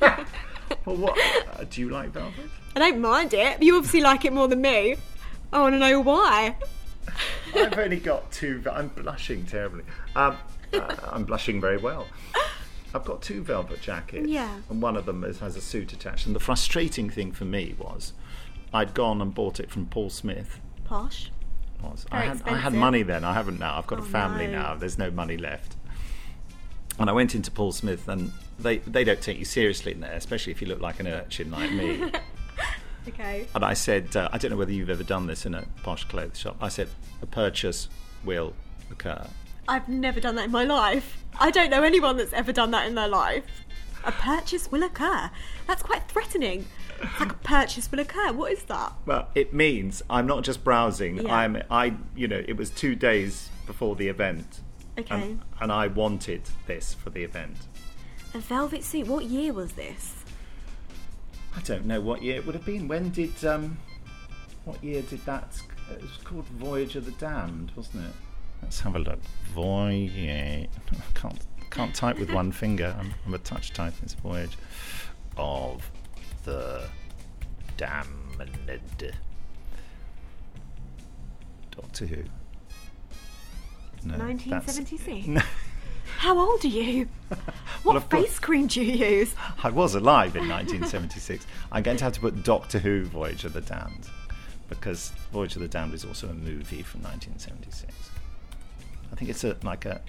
Speaker 10: *laughs*
Speaker 4: Well, what uh, do you like velvet?
Speaker 10: I don't mind it. You obviously like it more than me. I want to know why.
Speaker 4: I've only got two. I'm blushing terribly. Um, uh, I'm blushing very well. I've got two velvet jackets.
Speaker 10: Yeah.
Speaker 4: And one of them is, has a suit attached. And the frustrating thing for me was, I'd gone and bought it from Paul Smith.
Speaker 10: Posh.
Speaker 4: Was I had I had money then. I haven't now. I've got
Speaker 10: Oh,
Speaker 4: a family
Speaker 10: no.
Speaker 4: now. There's no money left. And I went into Paul Smith, and they they don't take you seriously in there, especially if you look like an urchin like me. *laughs*
Speaker 10: Okay.
Speaker 4: And I said, uh, I don't know whether you've ever done this in a posh clothes shop. I said, a purchase will occur.
Speaker 10: I've never done that in my life. I don't know anyone that's ever done that in their life. A purchase will occur. That's quite threatening. It's like a purchase will occur. What is that?
Speaker 4: Well, it means I'm not just browsing.
Speaker 10: Yeah.
Speaker 4: I'm, I, you know, it was two days before the event.
Speaker 10: Okay.
Speaker 4: And, and I wanted this for the event.
Speaker 10: A velvet suit. What year was this?
Speaker 4: I don't know what year it would have been. When did, um, what year did that? It was called Voyage of the Damned, wasn't it? Let's have a look. Voyage. I can't can't type with one finger. I'm, I'm a touch type. It's Voyage of the Damned. Doctor Who. No,
Speaker 10: 1976. *laughs* How old are you? *laughs* What
Speaker 4: Well,
Speaker 10: face cream do you use? *laughs*
Speaker 4: I was alive in 1976. I'm going to have to put Doctor Who Voyage of the Damned because Voyage of the Damned is also a movie from 1976. I think it's a, like a,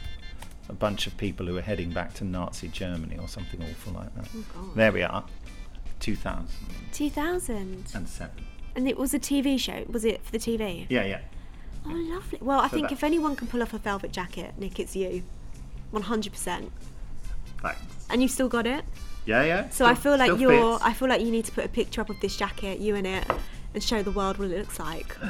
Speaker 4: a bunch of people who are heading back to Nazi Germany or something awful like that.
Speaker 10: Oh,
Speaker 4: there we are. 2007.
Speaker 10: 2000. And it was a TV show. Was it for the TV?
Speaker 4: Yeah, yeah.
Speaker 10: Oh, lovely. Well, I
Speaker 4: So
Speaker 10: think if anyone can pull off a velvet jacket, Nick, it's you. 100%.
Speaker 4: Thanks.
Speaker 10: And you've still got it?
Speaker 4: Yeah, yeah.
Speaker 10: So I feel like you're.
Speaker 4: fits.
Speaker 10: I feel like you need to put a picture up of this jacket, you in it, and show the world what it looks like. *sighs*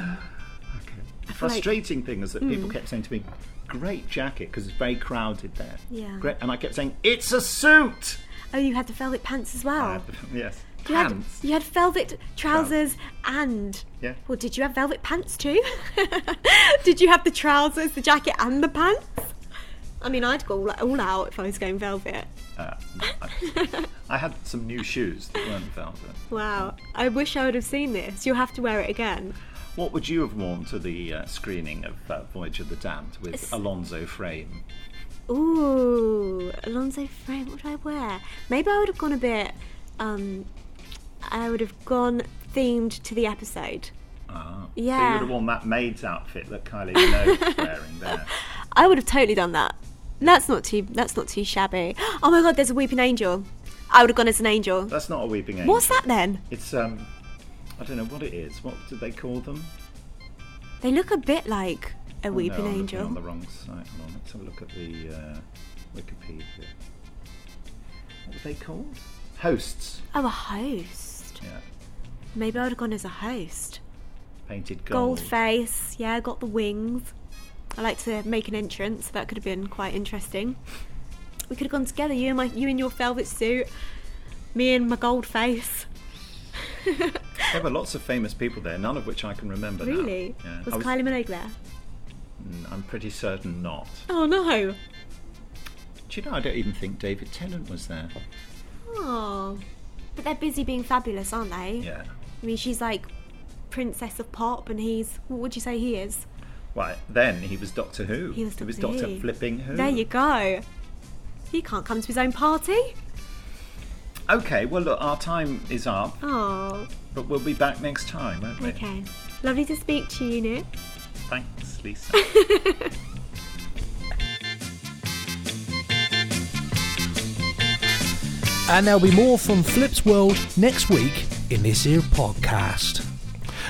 Speaker 4: The
Speaker 10: I feel like-
Speaker 4: frustrating thing is that people
Speaker 10: Mm.
Speaker 4: kept saying to me, "Great jacket," because it's very crowded there.
Speaker 10: Yeah.
Speaker 4: Great, and I kept saying, "It's a suit."
Speaker 10: Oh, you had the velvet pants as well.
Speaker 4: I had- yes.
Speaker 10: You had,
Speaker 4: Pants.
Speaker 10: you had velvet trousers and.
Speaker 4: Yeah.
Speaker 10: Well, did you have velvet pants too? *laughs* did you have the trousers, the jacket, and the pants? I mean, I'd go all, all out if I was going velvet.
Speaker 4: Uh, I, I had some new shoes that weren't velvet.
Speaker 10: Wow. I wish I would have seen this. You'll have to wear it again.
Speaker 4: What would you have worn to the uh, screening of uh, Voyage of the Damned with
Speaker 10: It's-
Speaker 4: Alonso Frame?
Speaker 10: Ooh, Alonso Frame, what would I wear? Maybe I would have gone a bit. Um, I would have gone themed to the episode.
Speaker 4: So
Speaker 10: Yeah.
Speaker 4: you would have worn that maid's outfit that Kylie Minogue's *laughs* wearing there.
Speaker 10: I would have totally done that. That's not too. That's not too shabby. *gasps* Oh my god, there's a weeping angel. I would have gone as an angel.
Speaker 4: That's not a weeping angel.
Speaker 10: What's that then?
Speaker 4: It's um, I don't know what it is. What do they call them?
Speaker 10: They look a bit like a
Speaker 4: Oh, no,
Speaker 10: weeping
Speaker 4: I'm
Speaker 10: angel.
Speaker 4: on the wrong site. Hold on, let's have a look at the uh, Wikipedia. What were they called? Hosts.
Speaker 10: Oh, a host.
Speaker 4: Yeah,
Speaker 10: Maybe I would have gone as a host.
Speaker 4: painted gold.
Speaker 10: Gold face. Yeah, got the wings. I like to make an entrance. So that could have been quite interesting. We could have gone together. You and my, you in your velvet suit. Me and my gold face. *laughs*
Speaker 4: There were lots of famous people there, none of which I can remember now.
Speaker 10: Really?
Speaker 4: Yeah.
Speaker 10: Was,
Speaker 4: I
Speaker 10: Kylie Minogue there?
Speaker 4: Mm, I'm pretty certain not.
Speaker 10: Oh no.
Speaker 4: Do you know? I don't even think David Tennant was there.
Speaker 10: Oh. But they're busy being fabulous, aren't they?
Speaker 17: Yeah.
Speaker 10: I mean, she's like princess of pop, and he's what would you say he is?
Speaker 17: Right, then he was Doctor Who.
Speaker 10: He was
Speaker 17: He was
Speaker 10: Doctor
Speaker 17: Doctor
Speaker 10: Who.
Speaker 17: Flipping Who.
Speaker 10: There you go. He can't come to his own party.
Speaker 17: Okay, well, look, our time is up,
Speaker 10: Oh,
Speaker 17: but we'll be back next time, won't we?
Speaker 10: okay. Lovely to speak to you, Nick.
Speaker 17: Thanks, Lisa. *laughs*
Speaker 1: And there'll be more from Flip's World next week in this here podcast.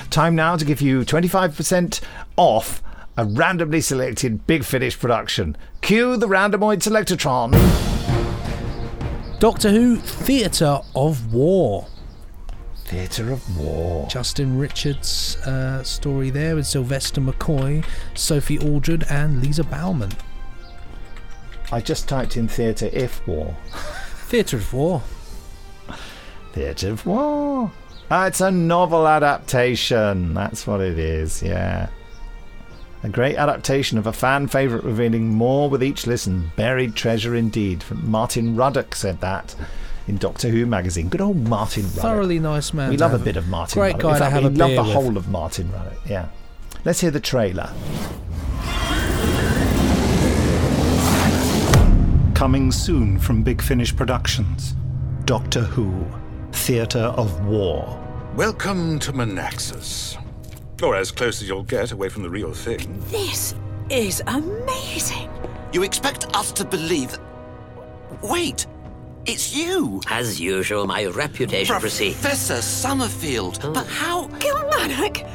Speaker 4: Time now to give you 25% off a randomly selected Big Finish production. Cue the randomoid selectotron.
Speaker 1: Doctor Who Theatre of War.
Speaker 4: Theatre of War.
Speaker 1: Justin Richards' uh, story there with Sylvester McCoy, Sophie Aldred, and Lisa Bowerman.
Speaker 4: I just typed in theatre if war.
Speaker 1: Theatre of War.
Speaker 4: Theatre of War. Ah, it's a novel adaptation. That's what it is, yeah. A great adaptation of a fan favourite revealing more with each listen. Buried treasure indeed. Martin Ruddock said that in Doctor Who magazine. Good old Martin Ruddock.
Speaker 1: Thoroughly nice man.
Speaker 4: we love a bit of Martin
Speaker 1: Great
Speaker 4: Ruddock.
Speaker 1: guy
Speaker 4: In
Speaker 1: to
Speaker 4: fact,
Speaker 1: have
Speaker 4: we
Speaker 1: a
Speaker 4: love the
Speaker 1: with.
Speaker 4: whole of Martin Ruddock, yeah. Let's hear the trailer.
Speaker 12: Coming soon from Big Finish Productions Doctor Who Theatre of War.
Speaker 18: Welcome to Menaxus. Or as close as you'll get away from the real thing.
Speaker 3: This is amazing.
Speaker 19: You expect us to believe. Wait! It's you!
Speaker 20: As usual, my reputation precedes.
Speaker 19: Professor Summerfield! But how.
Speaker 3: Kilmarnock!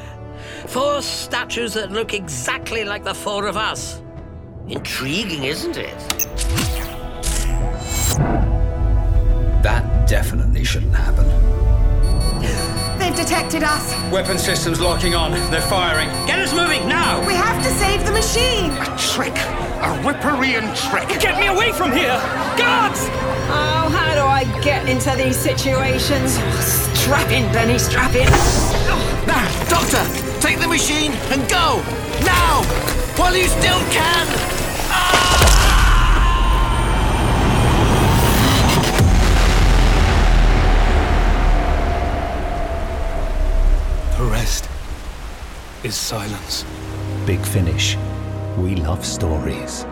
Speaker 20: Four statues that look exactly like the four of us. Intriguing, isn't it?
Speaker 16: That definitely shouldn't happen.
Speaker 3: Detected us.
Speaker 16: Weapon systems locking on. They're firing.
Speaker 20: Get us moving now!
Speaker 3: We have to save the machine.
Speaker 18: A trick! A Ripperian trick!
Speaker 15: Get me away from here! Guards!
Speaker 3: Oh, how do I get into these situations? Strap in, Benny, strap in.
Speaker 19: Now, Doctor! Take the machine and go! Now! While you still can!
Speaker 12: Rest is silence. Big Finish. We love stories.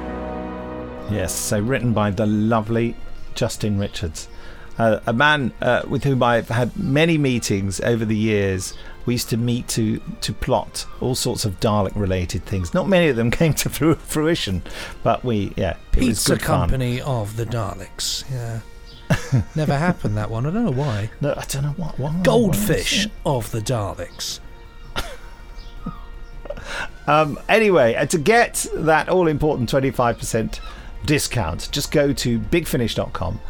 Speaker 4: Yes, so written by the lovely Justin Richards, uh, a man uh, with whom I've had many meetings over the years. We used to meet to to plot all sorts of Dalek-related things. Not many of them *laughs* came to fruition, but we, yeah, it was
Speaker 1: Pizza
Speaker 4: good fun.
Speaker 1: Company of the Daleks. Yeah. *laughs* Never happened that one. I don't know why.
Speaker 4: No, I don't know what. why
Speaker 1: Goldfish of the Daleks. *laughs*
Speaker 4: Um, anyway, uh, to get that all important 25% discount, just go to bigfinish.com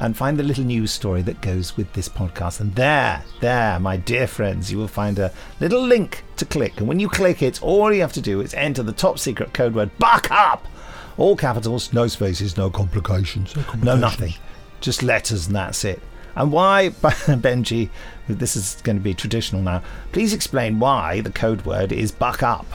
Speaker 4: and find the little news story that goes with this podcast. And there, there, my dear friends, you will find a little link to click. And when you click it, all you have to do is enter the top secret code word buck up. All capitals, no spaces, no complications, no nothing. Just letters and that's it. And why, *laughs* Benji, this is going to be traditional now, please explain why the code word is buck up.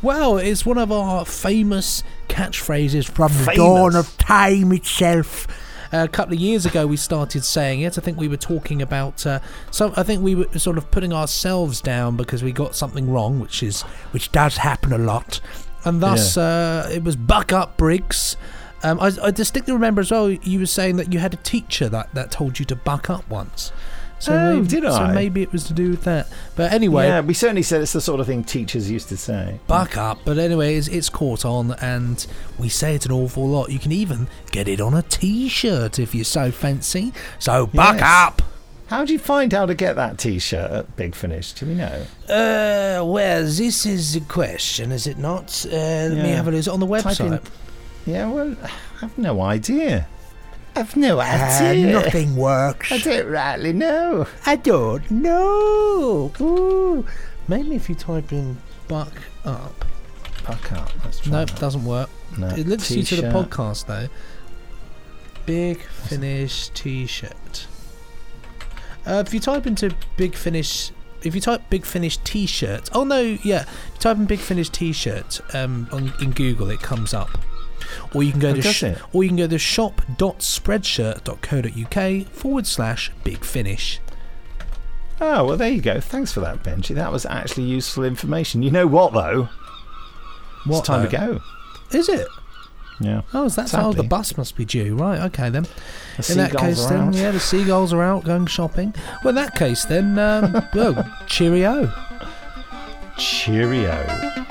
Speaker 1: Well, it's one of our famous catchphrases from the dawn of time itself. a couple of years ago, we started saying it. I think we were talking about. Uh, so I think we were sort of putting ourselves down because we got something wrong, which is which does happen a lot, and thus uh, it was buck up, Briggs. Um, I, I distinctly remember as well. You were saying that you had a teacher that, that told you to buck up once. So
Speaker 4: Oh,
Speaker 1: maybe,
Speaker 4: did
Speaker 1: So maybe it was to do with that. But anyway,
Speaker 4: yeah, we certainly said it's the sort of thing teachers used to say.
Speaker 1: buck up. But anyway, it's, it's caught on, and we say it an awful lot. You can even get it on a T-shirt if you're so fancy. So buck
Speaker 4: Yes.
Speaker 1: up.
Speaker 4: How do you find how to get that T-shirt at Big Finish? Do we know?
Speaker 1: Uh, well, this is the question, is it not? Uh, Let me have a look. Is it on the website?
Speaker 4: Yeah, well, I've no idea. I've no
Speaker 1: Uh,
Speaker 4: idea.
Speaker 1: nothing works.
Speaker 4: I don't rightly know.
Speaker 1: I don't know. Ooh. Maybe if you type in buck up.
Speaker 4: Buck up. Let's
Speaker 1: Nope,
Speaker 4: that.
Speaker 1: doesn't work.
Speaker 4: No.
Speaker 1: It links you to the podcast though. Big Finish T-shirt. Uh, if you type into Big Finish, if you type Big Finish T-shirt, oh no, yeah, if you type in Big Finish T-shirt um, on in Google, it comes up. Or you can go to sh- or you can go to shop.spreadshirt.co.uk forward slash big finish.
Speaker 4: Oh, well, there you go. Thanks for that, Benji. That was actually useful information. You know what, though?
Speaker 1: What,
Speaker 4: it's time to go.
Speaker 1: Is it?
Speaker 4: Yeah.
Speaker 1: Oh, is that how the bus must be due? Right, okay then.
Speaker 4: The
Speaker 1: in that case, then,
Speaker 4: out.
Speaker 1: yeah, the seagulls are out going shopping. Well, in that case, then, um, *laughs* oh, cheerio.
Speaker 4: Cheerio.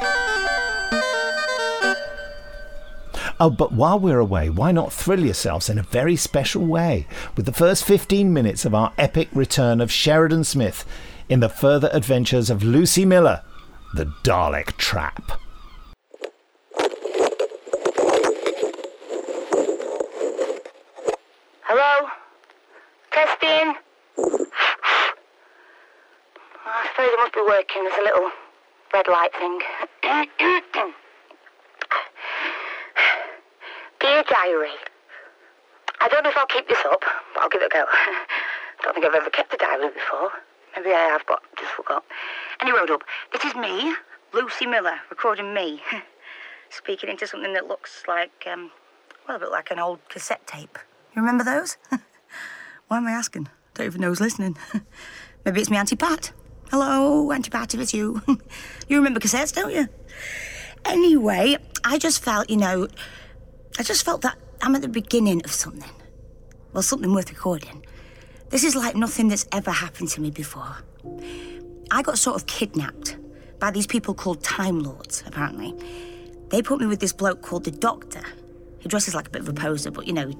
Speaker 4: Oh, but while we're away, why not thrill yourselves in a very special way with the first 15 minutes of our epic return of Sheridan Smith in the further adventures of Lucie Miller, the Dalek Trap.
Speaker 21: Hello? Testing? I suppose it must be working. There's a little red light thing. *clears throat* Dear Diary, I don't know if I'll keep this up, but I'll give it a go. *laughs* Don't think I've ever kept a diary before. Maybe I have, but just forgot. He wrote up, This is me, Lucie Miller, recording me, *laughs* speaking into something that looks like, um, well, a bit like an old cassette tape. You remember those? *laughs* Why am I asking? Don't even know who's listening. Maybe it's me Auntie Pat. Hello, Auntie Pat, if it's you. you remember cassettes, don't you? Anyway, I just felt, you know, I just felt that I'm at the beginning of something. Well, something worth recording. This is like nothing that's ever happened to me before. I got sort of kidnapped by these people called Time Lords, apparently. They put me with this bloke called the Doctor. He dresses like a bit of a poser, but you know,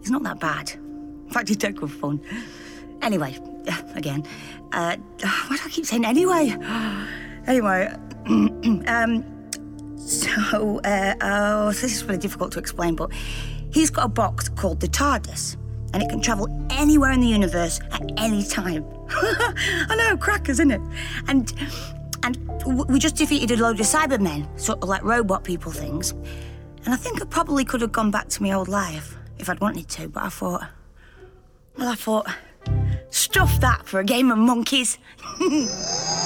Speaker 21: he's not that bad. In fact, he's dead good fun. Anyway, *laughs* again, uh, why do I keep saying anyway? *sighs* Anyway, *clears throat* um, so, uh, oh, this is really difficult to explain, but he's got a box called the TARDIS, and it can travel anywhere in the universe at any time. *laughs* I know, crackers, isn't it? And and we just defeated a load of Cybermen, sort of like robot people things. And I think I probably could have gone back to my old life if I'd wanted to, but I thought, well, I thought, stuff that for a game of monkeys. *laughs*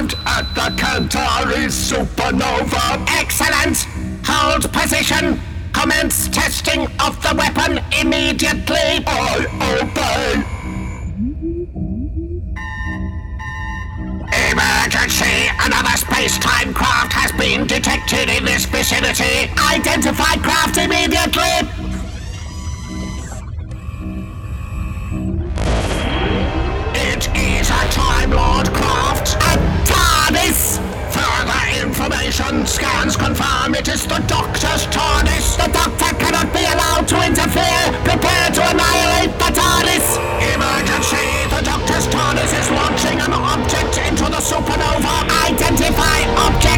Speaker 22: arrived at the Cantari supernova.
Speaker 5: Excellent! Hold position! Commence testing of the weapon immediately!
Speaker 22: I obey!
Speaker 5: Emergency! Another space-time craft has been detected in this vicinity! Identify craft immediately! Time Lord craft! A TARDIS! Further information scans confirm it is the Doctor's TARDIS! The Doctor cannot be allowed to interfere! Prepare to annihilate the TARDIS! Emergency! The Doctor's TARDIS is launching an object into the supernova! Identify object!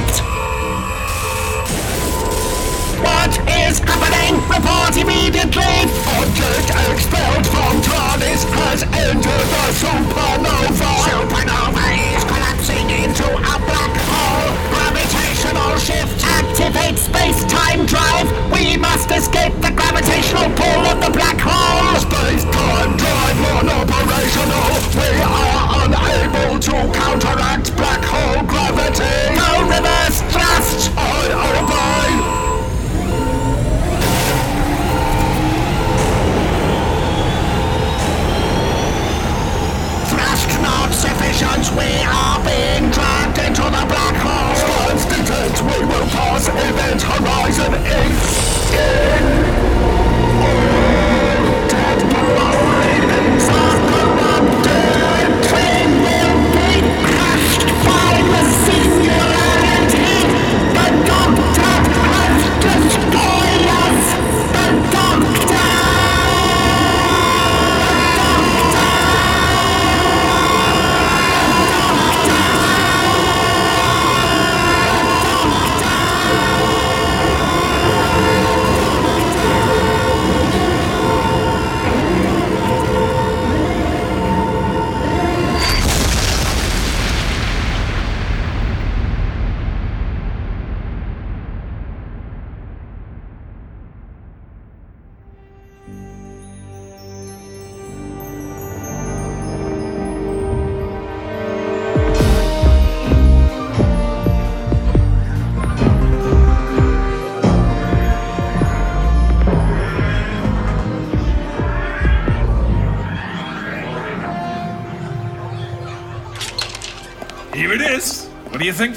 Speaker 5: What is happening? Report immediately!
Speaker 22: Object expelled from TARDIS has entered the supernova!
Speaker 5: Supernova is collapsing into a black hole! Gravitational shift! Activate space-time drive! We must escape the gravitational pull of the black hole!
Speaker 22: Space-time drive
Speaker 23: non-operational! We are unable to counteract black hole gravity! No reverse thrust! I visions we are being dragged into the black hole Constant,
Speaker 2: we will cause event horizon in, in.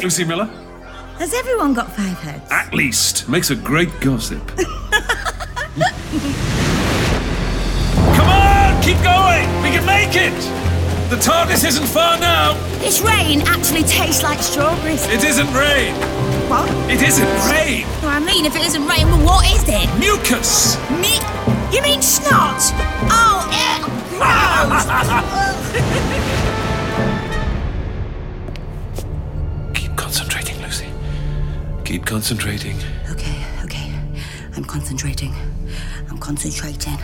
Speaker 2: Lucie Miller?
Speaker 21: Has everyone got five heads?
Speaker 2: At least. Makes a great gossip. *laughs* Come on, keep going. We can make it. The TARDIS isn't far now.
Speaker 21: This rain actually tastes like strawberries.
Speaker 2: It isn't rain.
Speaker 21: What?
Speaker 2: It isn't rain.
Speaker 21: No, I mean, if it isn't rain, well, what is it?
Speaker 2: Mucus.
Speaker 21: Me? You mean snot? Oh, ew, gross! *laughs*
Speaker 2: Keep concentrating.
Speaker 21: okay, okay. I'm concentrating. I'm concentrating.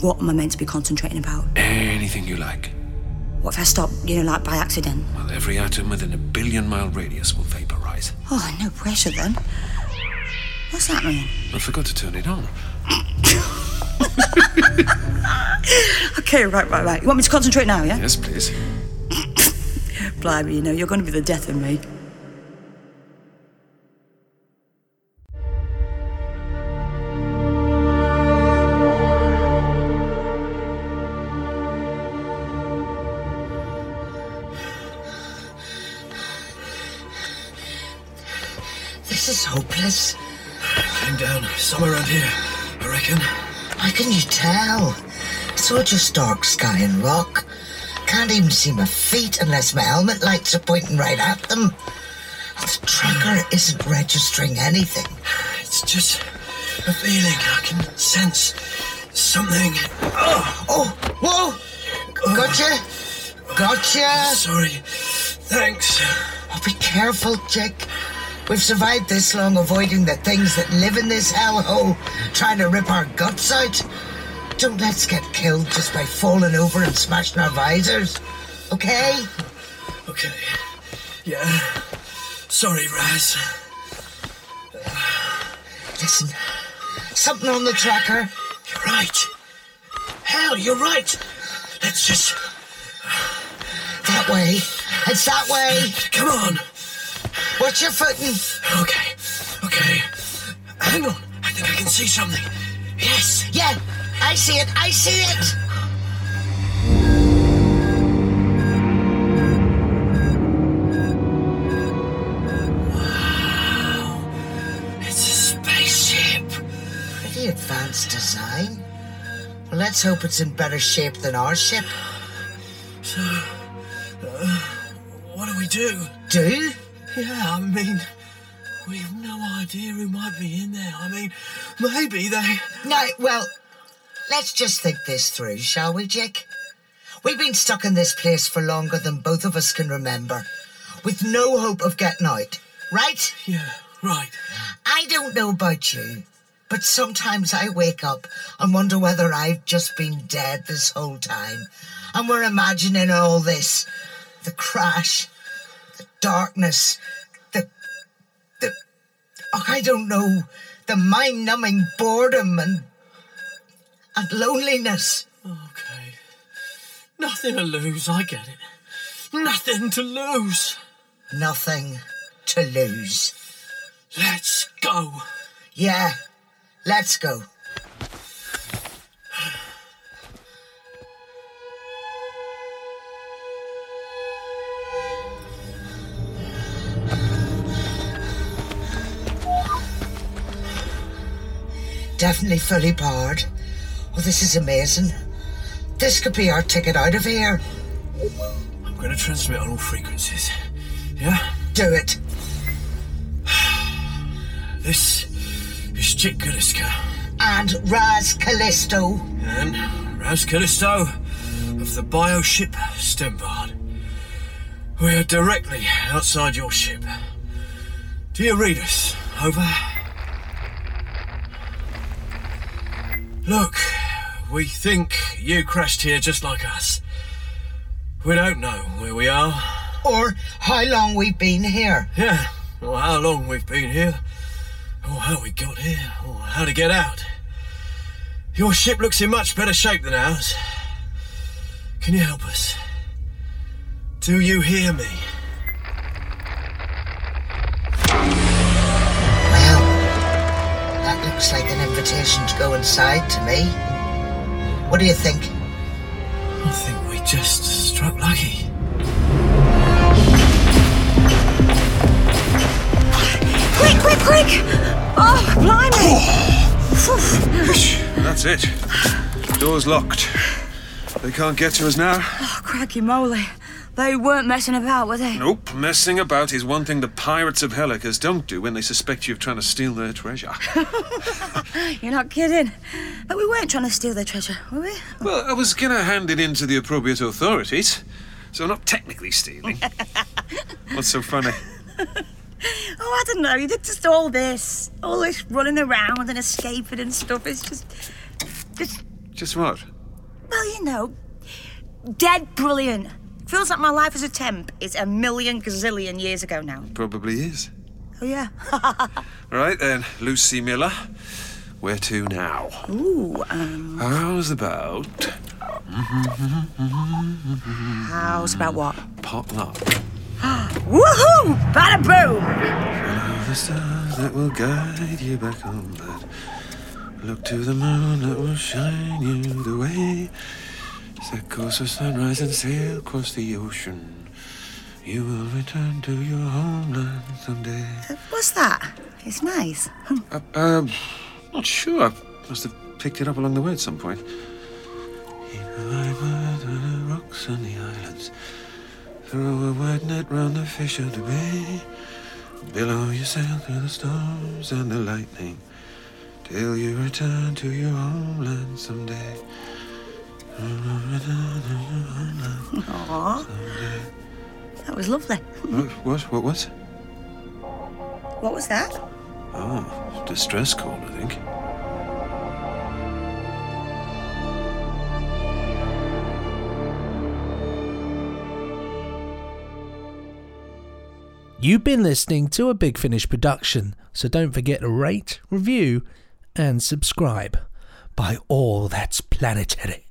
Speaker 21: What am I meant to be concentrating about?
Speaker 2: Anything you like.
Speaker 21: What if I stop, you know, like by accident?
Speaker 2: Well, every atom within a billion mile radius will vaporize.
Speaker 21: Oh, no pressure then. What's that mean?
Speaker 2: I forgot to turn it on. *laughs*
Speaker 21: Okay, right, right, right. You want me to concentrate now, yeah?
Speaker 2: Yes, please. *laughs*
Speaker 21: Blimey, you know, you're going to be the death of me.
Speaker 24: Just dark sky and rock. Can't even see my feet unless my helmet lights are pointing right at them. The tracker isn't registering anything.
Speaker 19: It's just a feeling. I can sense something.
Speaker 24: Oh, oh, whoa! Oh. Gotcha! Gotcha!
Speaker 19: Sorry. Thanks.
Speaker 24: Oh, be careful, Jake. We've survived this long avoiding the things that live in this hellhole, trying to rip our guts out. Don't let's get killed just by falling over and smashing our visors. Okay?
Speaker 19: Okay. Yeah. Sorry, Raz.
Speaker 24: Listen, something on the tracker.
Speaker 19: You're right. Hell, you're right. Let's just.
Speaker 24: That way. It's that way.
Speaker 19: Come on.
Speaker 24: Watch your footing.
Speaker 19: Okay. Okay. Hang on. I think I can see something. Yes.
Speaker 24: Yeah, I see it. I see it. Wow.
Speaker 19: It's a spaceship.
Speaker 24: Pretty advanced design. Well, let's hope it's in better shape than our ship.
Speaker 19: So, uh, what do we do?
Speaker 24: Do?
Speaker 19: Yeah, I mean, we have no idea who might be in there. I mean, maybe they.
Speaker 24: No, well, let's just think this through, shall we, Jake? We've been stuck in this place for longer than both of us can remember, with no hope of getting out, right?
Speaker 19: Yeah, right.
Speaker 24: I don't know about you, but sometimes I wake up and wonder whether I've just been dead this whole time, and we're imagining all this the crash, the darkness, the. the. Oh, I don't know, the mind numbing boredom and and loneliness.
Speaker 19: Okay. Nothing to lose, I get it. Nothing to lose.
Speaker 24: Nothing to lose.
Speaker 19: Let's go.
Speaker 24: Yeah, let's go. Definitely fully powered. Oh, this is amazing. This could be our ticket out of here.
Speaker 19: I'm going to transmit on all frequencies. Yeah?
Speaker 24: Do it.
Speaker 19: This is Chick Calliska.
Speaker 24: And Raz Callisto.
Speaker 19: And Raz Callisto of the bioship Stembard. We are directly outside your ship. Do you read us? Over. Look, we think you crashed here just like us. We don't know where we are.
Speaker 24: Or how long we've been here.
Speaker 19: Yeah, or how long we've been here. Or how we got here. Or how to get out. Your ship looks in much better shape than ours. Can you help us? Do you hear me?
Speaker 24: Well, that looks like an invitation to go inside to me. What do you think?
Speaker 19: I think we just struck lucky.
Speaker 21: Quick, quick, quick! Oh, blimey! *sighs*
Speaker 2: That's it. Door's locked. They can't get to us now.
Speaker 21: Oh, cracky moly. They weren't messing about, were they?
Speaker 2: Nope. Messing about is one thing the pirates of Helicus don't do when they suspect you of trying to steal their treasure. *laughs*
Speaker 21: You're not kidding. But we weren't trying to steal their treasure, were we?
Speaker 2: well, I was gonna hand it in to the appropriate authorities, so not technically stealing. *laughs* What's so funny?
Speaker 21: Oh, I don't know. You did just all this, all this running around and escaping and stuff. It's just, just,
Speaker 2: Just what?
Speaker 21: well, you know, dead brilliant. Feels like my life as a temp is a million gazillion years ago now.
Speaker 2: Probably is.
Speaker 21: Oh yeah. *laughs*
Speaker 2: Right then, Lucie Miller. Where to now?
Speaker 21: Ooh, um,
Speaker 2: How's about
Speaker 21: how's about what?
Speaker 2: potluck? *gasps*
Speaker 21: Woohoo! Bada boom!
Speaker 2: Follow the stars that will guide you back home. That look to the moon that will shine you the way. Set course for sunrise and sail across the ocean. You will return to your homeland someday.
Speaker 21: What's that? It's nice.
Speaker 2: Uh, um, not sure. I must have picked it up along the way at some point. With the rocks and the islands. Throw a wide net round the fish of the bay. Below you sail through the storms and the lightning. Till you return to your homeland someday.
Speaker 21: Aww. That was lovely.
Speaker 2: What? What? What was?
Speaker 21: What was that?
Speaker 2: Oh, distress call, I think.
Speaker 1: You've been listening to a Big Finish production, so don't forget to rate, review, and subscribe. By all that's planetary.